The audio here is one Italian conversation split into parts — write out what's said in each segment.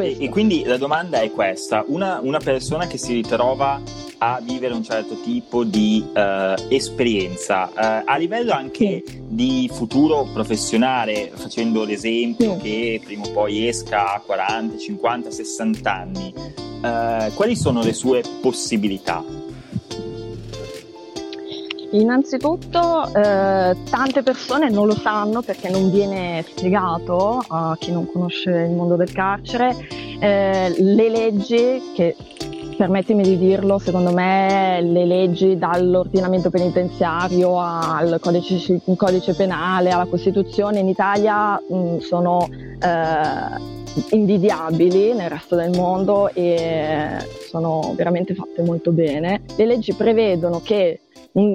E, e, quindi la domanda è questa, una, una, persona che si ritrova a vivere un certo tipo di uh, esperienza, uh, a livello anche sì. di futuro professionale, facendo l'esempio sì. che prima o poi esca a 40, 50, 60 anni, uh, quali sono le sue possibilità? Innanzitutto eh, tante persone non lo sanno perché non viene spiegato a chi non conosce il mondo del carcere eh, le leggi che permettimi di dirlo, secondo me le leggi dall'ordinamento penitenziario al codice, codice penale, alla Costituzione in Italia mh, sono eh, invidiabili nel resto del mondo e sono veramente fatte molto bene. Le leggi prevedono che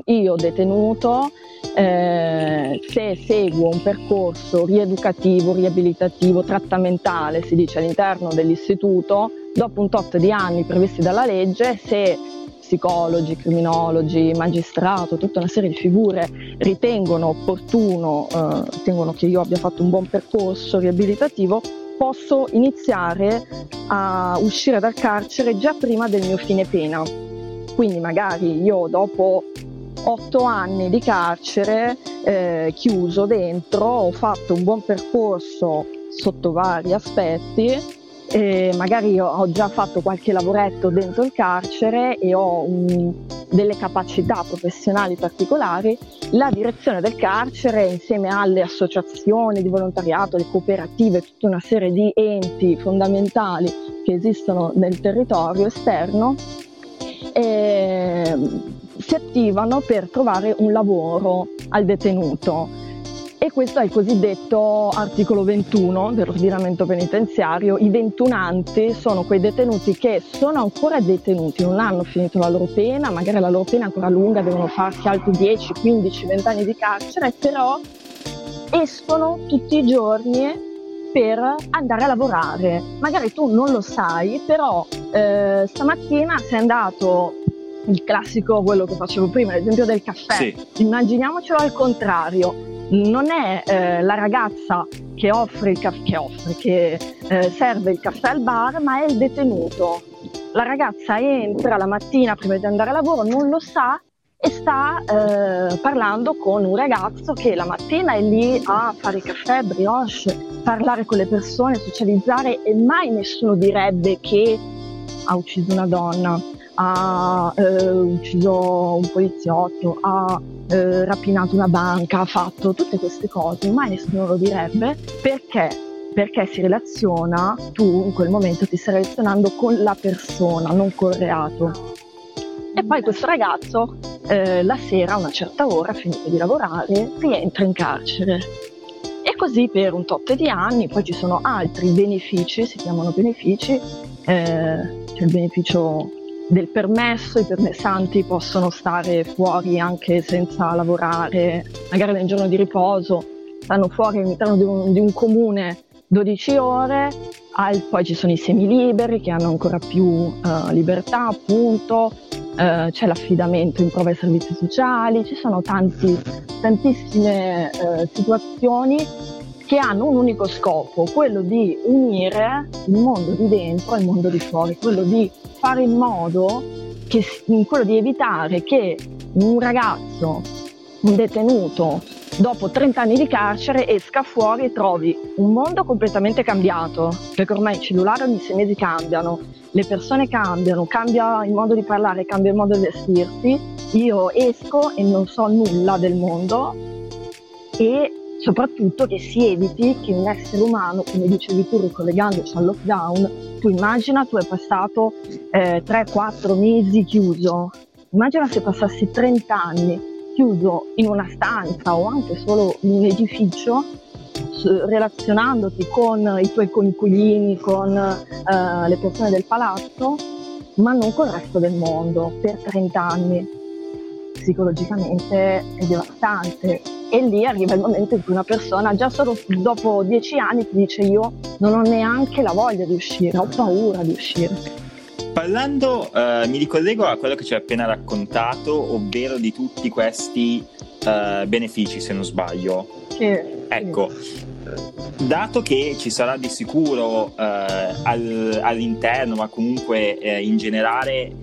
io detenuto, eh, se seguo un percorso rieducativo, riabilitativo, trattamentale, si dice all'interno dell'istituto, dopo un tot di anni previsti dalla legge, se psicologi, criminologi, magistrato, tutta una serie di figure ritengono opportuno, eh, ritengono che io abbia fatto un buon percorso riabilitativo, posso iniziare a uscire dal carcere già prima del mio fine pena. Quindi magari io dopo otto anni di carcere eh, chiuso dentro, ho fatto un buon percorso sotto vari aspetti e magari ho già fatto qualche lavoretto dentro il carcere e ho un, delle capacità professionali particolari, la direzione del carcere insieme alle associazioni di volontariato, le cooperative, tutta una serie di enti fondamentali che esistono nel territorio esterno, eh, si attivano per trovare un lavoro al detenuto. E questo è il cosiddetto articolo 21 dell'ordinamento penitenziario. I ventunanti sono quei detenuti che sono ancora detenuti, non hanno finito la loro pena, magari la loro pena è ancora lunga, devono farsi altri 10, 15, 20 anni di carcere, però escono tutti i giorni per andare a lavorare. Magari tu non lo sai, però eh, stamattina sei andato il classico, quello che facevo prima, l'esempio del caffè. Sì. Immaginiamocelo al contrario. Non è eh, la ragazza che offre il caffè, che, offre, che eh, serve il caffè al bar, ma è il detenuto. La ragazza entra la mattina prima di andare a lavoro, non lo sa e sta eh, parlando con un ragazzo che la mattina è lì a fare caffè, brioche, parlare con le persone, socializzare e mai nessuno direbbe che ha ucciso una donna ha eh, ucciso un poliziotto, ha eh, rapinato una banca, ha fatto tutte queste cose, mai nessuno lo direbbe perché perché si relaziona, tu in quel momento ti stai relazionando con la persona, non col reato. E poi questo ragazzo eh, la sera a una certa ora, finito di lavorare, rientra in carcere. E così per un tot di anni, poi ci sono altri benefici, si chiamano benefici, eh, c'è il beneficio del permesso, i permessanti possono stare fuori anche senza lavorare, magari nel giorno di riposo, stanno fuori all'interno di un, di un comune 12 ore, al, poi ci sono i semiliberi che hanno ancora più uh, libertà, appunto, uh, c'è l'affidamento in prova ai servizi sociali, ci sono tanti, tantissime uh, situazioni che hanno un unico scopo, quello di unire il mondo di dentro e il mondo di fuori, quello di fare in modo che, quello di evitare che un ragazzo, un detenuto dopo 30 anni di carcere esca fuori e trovi un mondo completamente cambiato, perché ormai i cellulari ogni sei mesi cambiano, le persone cambiano, cambia il modo di parlare, cambia il modo di vestirsi, io esco e non so nulla del mondo e soprattutto che si eviti che un essere umano, come dicevi tu ricollegandoci al lockdown, tu immagina tu hai passato eh, 3-4 mesi chiuso, immagina se passassi 30 anni chiuso in una stanza o anche solo in un edificio relazionandoti con i tuoi coinquilini, con uh, le persone del palazzo, ma non con il resto del mondo per 30 anni. Psicologicamente è devastante. E lì arriva il momento in cui una persona già solo dopo 10 anni ti dice io non ho neanche la voglia di uscire, ho paura di uscire. Parlando, uh, mi ricollego a quello che ci hai appena raccontato, ovvero di tutti questi uh, benefici, se non sbaglio. Sì. Ecco, dato che ci sarà di sicuro uh, al, all'interno, ma comunque in generale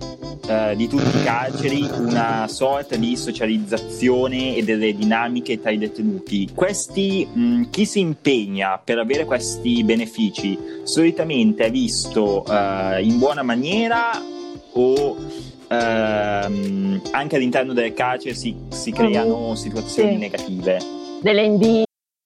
eh, di tutti i carceri una sorta di socializzazione e delle dinamiche tra i detenuti. Questi, mh, chi si impegna per avere questi benefici solitamente è visto eh, in buona maniera o ehm, anche all'interno delle carceri si, si creano mm. situazioni sì. negative? Delle invidie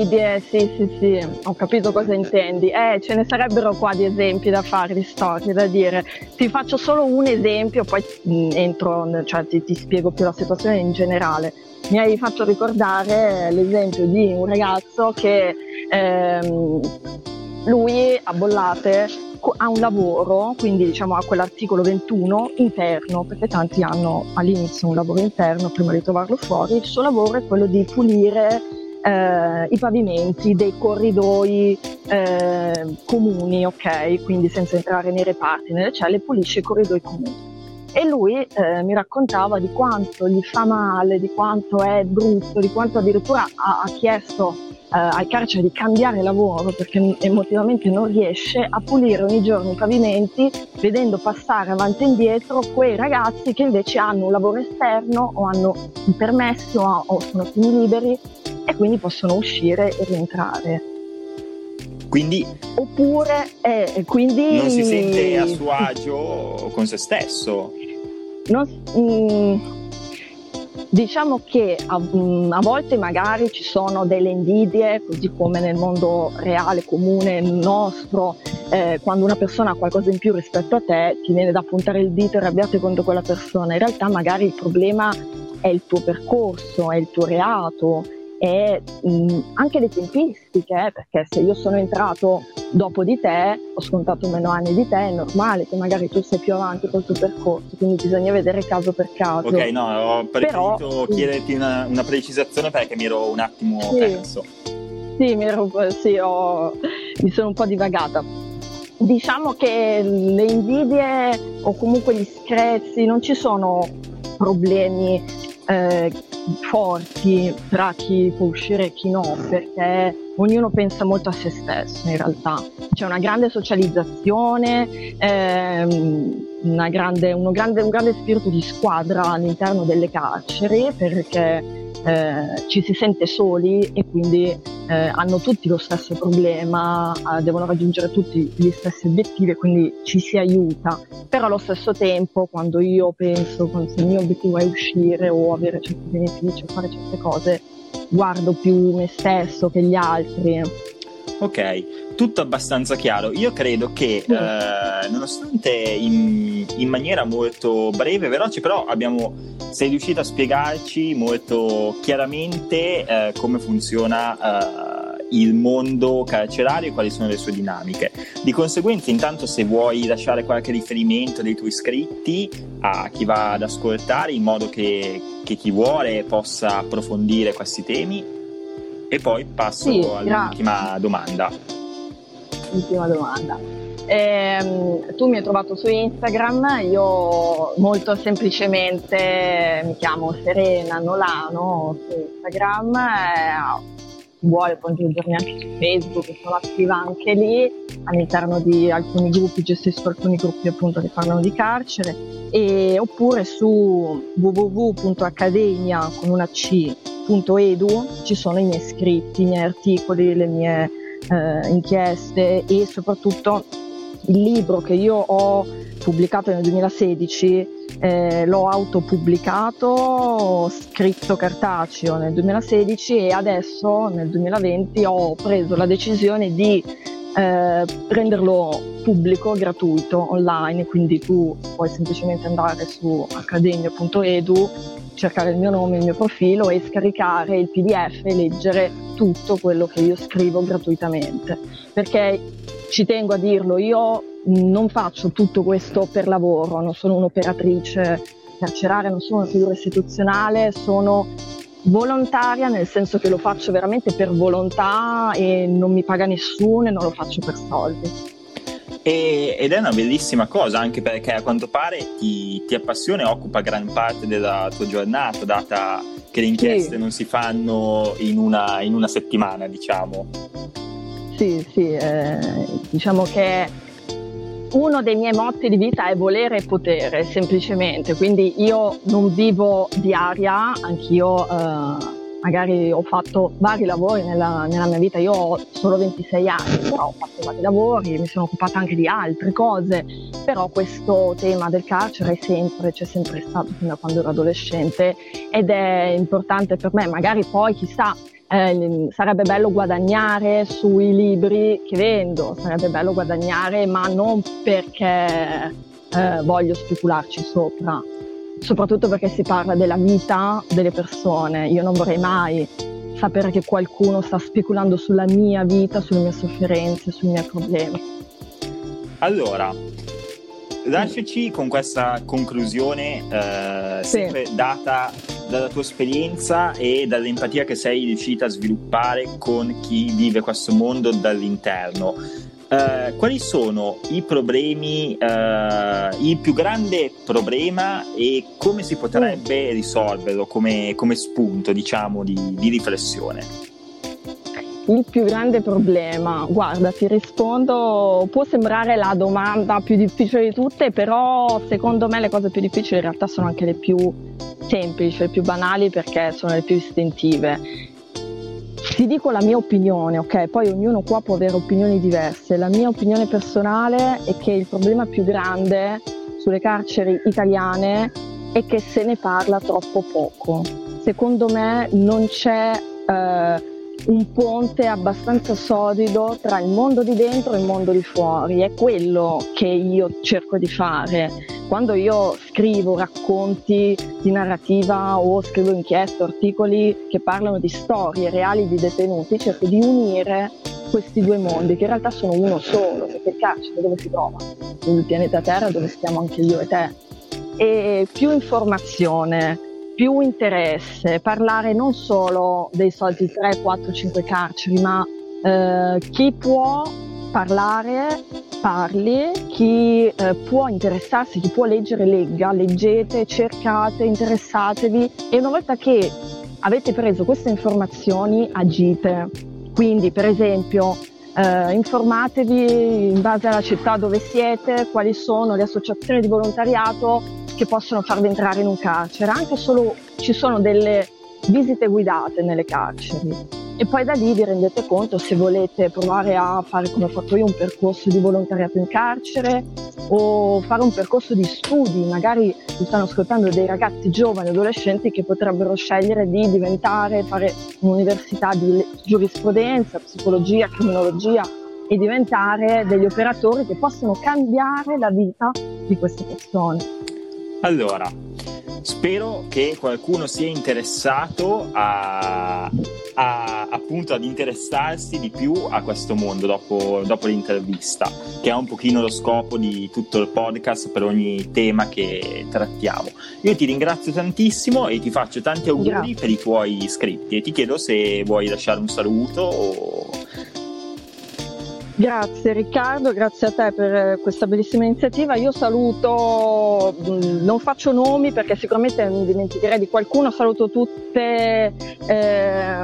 Idee, sì, sì, sì, ho capito cosa intendi. Eh, ce ne sarebbero qua di esempi da fare, di storie da dire. Ti faccio solo un esempio, poi mm, entro, cioè ti, ti spiego più la situazione in generale. Mi hai fatto ricordare l'esempio di un ragazzo che ehm, lui a Bollate ha un lavoro, quindi diciamo ha quell'articolo 21 interno, perché tanti hanno all'inizio un lavoro interno prima di trovarlo fuori. Il suo lavoro è quello di pulire eh, i pavimenti dei corridoi eh, comuni, ok? Quindi senza entrare nei reparti, nelle celle, pulisce i corridoi comuni. E lui eh, mi raccontava di quanto gli fa male, di quanto è brutto, di quanto addirittura ha, ha chiesto eh, al carcere di cambiare lavoro perché emotivamente non riesce a pulire ogni giorno i pavimenti vedendo passare avanti e indietro quei ragazzi che invece hanno un lavoro esterno o hanno i permessi o, o sono liberi e quindi possono uscire e rientrare. Quindi, Oppure, eh, quindi non si sente a suo agio con se stesso. Non, mm, diciamo che a, mm, a, volte magari ci sono delle invidie, così come nel mondo reale, comune, nostro, eh, quando una persona ha qualcosa in più rispetto a te, ti viene da puntare il dito e arrabbiate contro quella persona. In realtà magari il problema è il tuo percorso, è il tuo reato, e mh, anche le tempistiche, perché se io sono entrato dopo di te, ho scontato meno anni di te, è normale che magari tu sei più avanti col tuo percorso, quindi bisogna vedere caso per caso. Ok, no, ho preferito Però, chiederti una, una, precisazione perché mi ero un attimo sì, perso. Sì, mi, ero, sì ho, mi sono un po' divagata. Diciamo che le invidie o comunque gli screzi non ci sono problemi eh, forti tra chi può uscire e chi no, perché ognuno pensa molto a se stesso in realtà. C'è una grande socializzazione, ehm, grande, grande, un grande spirito di squadra all'interno delle carceri perché eh, ci si sente soli e quindi eh, hanno tutti lo stesso problema, eh, devono raggiungere tutti gli stessi obiettivi quindi ci si aiuta. Però allo stesso tempo quando io penso, quando il mio obiettivo è uscire o avere certi benefici o fare certe cose, guardo più me stesso che gli altri. Ok, tutto abbastanza chiaro. Io credo che, mm. eh, nonostante in, in, maniera molto breve e veloce, però abbiamo, sei riuscito a spiegarci molto chiaramente eh, come funziona eh, il mondo carcerario e quali sono le sue dinamiche. Di conseguenza, intanto, se vuoi lasciare qualche riferimento dei tuoi iscritti a chi va ad ascoltare, in modo che, che chi vuole possa approfondire questi temi, e poi passo sì, all'ultima domanda. Ultima domanda. Eh, tu mi hai trovato su Instagram, io molto semplicemente mi chiamo Serena Nolano su Instagram, eh, vuole può anche su Facebook, sono attiva anche lì, all'interno di alcuni gruppi, gestisco alcuni gruppi appunto che parlano di carcere, e, oppure su www.accademia con una C www.edu ci sono i miei scritti, i miei articoli, le mie eh, inchieste e soprattutto il libro che io ho pubblicato nel 2016 eh, l'ho autopubblicato, scritto cartaceo nel 2016 e adesso nel 2020 ho preso la decisione di eh, renderlo pubblico, gratuito, online, quindi tu puoi semplicemente andare su accademia.edu cercare il mio nome, il mio profilo e scaricare il PDF e leggere tutto quello che io scrivo gratuitamente. Perché ci tengo a dirlo, io non faccio tutto questo per lavoro, non sono un'operatrice carceraria, non sono una figura istituzionale, sono volontaria nel senso che lo faccio veramente per volontà e non mi paga nessuno e non lo faccio per soldi. E, ed è una bellissima cosa anche perché a quanto pare ti, ti, appassiona e occupa gran parte della tua giornata, data che le inchieste sì. non si fanno in una, in una, settimana, diciamo. Sì, sì, eh, diciamo che uno dei miei motti di vita è volere e potere, semplicemente, quindi io non vivo di aria, anch'io... Eh, magari ho fatto vari lavori nella, nella, mia vita, io ho solo 26 anni, però ho fatto vari lavori, mi sono occupata anche di altre cose, però questo tema del carcere è sempre, c'è sempre stato fin da quando ero adolescente ed è importante per me, magari poi chissà eh, sarebbe bello guadagnare sui libri che vendo, sarebbe bello guadagnare, ma non perché eh, voglio specularci sopra, soprattutto perché si parla della vita delle persone. Io non vorrei mai sapere che qualcuno sta speculando sulla mia vita, sulle mie sofferenze, sui miei problemi. Allora, lasciaci con questa conclusione eh, sì. sempre data dalla tua esperienza e dall'empatia che sei riuscita a sviluppare con chi vive questo mondo dall'interno. Uh, quali sono i problemi, uh, il più grande problema e come si potrebbe mm. risolverlo come, come spunto diciamo, di, di, riflessione? Il più grande problema, guarda, ti rispondo, può sembrare la domanda più difficile di tutte, però secondo me le cose più difficili in realtà sono anche le più semplici, le più banali perché sono le più istintive ti dico la mia opinione, ok? Poi ognuno qua può avere opinioni diverse. La mia opinione personale è che il problema più grande sulle carceri italiane è che se ne parla troppo poco. Secondo me non c'è eh, un ponte abbastanza solido tra il mondo di dentro e il mondo di fuori. È quello che io cerco di fare. Quando io scrivo racconti di narrativa o scrivo inchieste, articoli che parlano di storie reali di detenuti, cerco di unire questi due mondi, che in realtà sono uno solo, perché il carcere dove si trova? Sul pianeta Terra dove stiamo anche io e te. E più informazione, più interesse, parlare non solo dei soliti 3, 4, 5 carceri, ma eh, chi può parlare, parli, chi eh, può interessarsi, chi può leggere, legga, leggete, cercate, interessatevi e una volta che avete preso queste informazioni agite. Quindi per esempio eh, informatevi in base alla città dove siete, quali sono le associazioni di volontariato che possono farvi entrare in un carcere, anche solo ci sono delle visite guidate nelle carceri. e poi da lì vi rendete conto se volete provare a fare come ho fatto io un percorso di volontariato in carcere o fare un percorso di studi, magari mi stanno ascoltando dei ragazzi giovani, adolescenti che potrebbero scegliere di diventare, fare un'università di giurisprudenza, psicologia, criminologia e diventare degli operatori che possono cambiare la vita di queste persone. Allora, spero che qualcuno sia interessato a, a, appunto ad interessarsi di più a questo mondo dopo, dopo, l'intervista, che è un pochino lo scopo di tutto il podcast per ogni tema che trattiamo. Io ti ringrazio tantissimo e ti faccio tanti auguri Grazie. per i tuoi iscritti e ti chiedo se vuoi lasciare un saluto o Grazie Riccardo, grazie a te per questa bellissima iniziativa. Io saluto, mm, non faccio nomi perché sicuramente mi dimenticherei di qualcuno, saluto tutte, eh,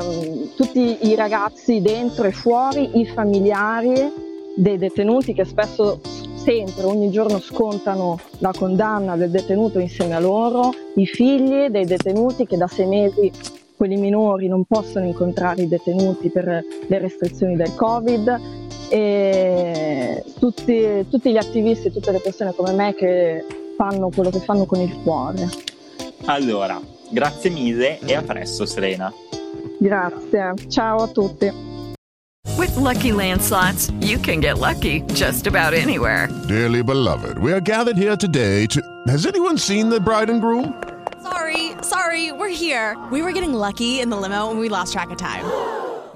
tutti i ragazzi dentro e fuori, i familiari dei detenuti che spesso sempre, ogni giorno scontano la condanna del detenuto insieme a loro, i figli dei detenuti che da sei mesi quelli minori non possono incontrare i detenuti per le restrizioni del Covid, e tutti, tutti gli attivisti, tutte le persone come me che fanno quello che fanno con il cuore. Allora, grazie mille e a presto Serena. Grazie, ciao a tutti. With lucky landslots, you can get lucky just about anywhere. Dearly beloved, we are gathered here today to. Has anyone seen the bride and groom? Sorry, sorry, we're here. We were getting lucky in the limo and we lost track of time.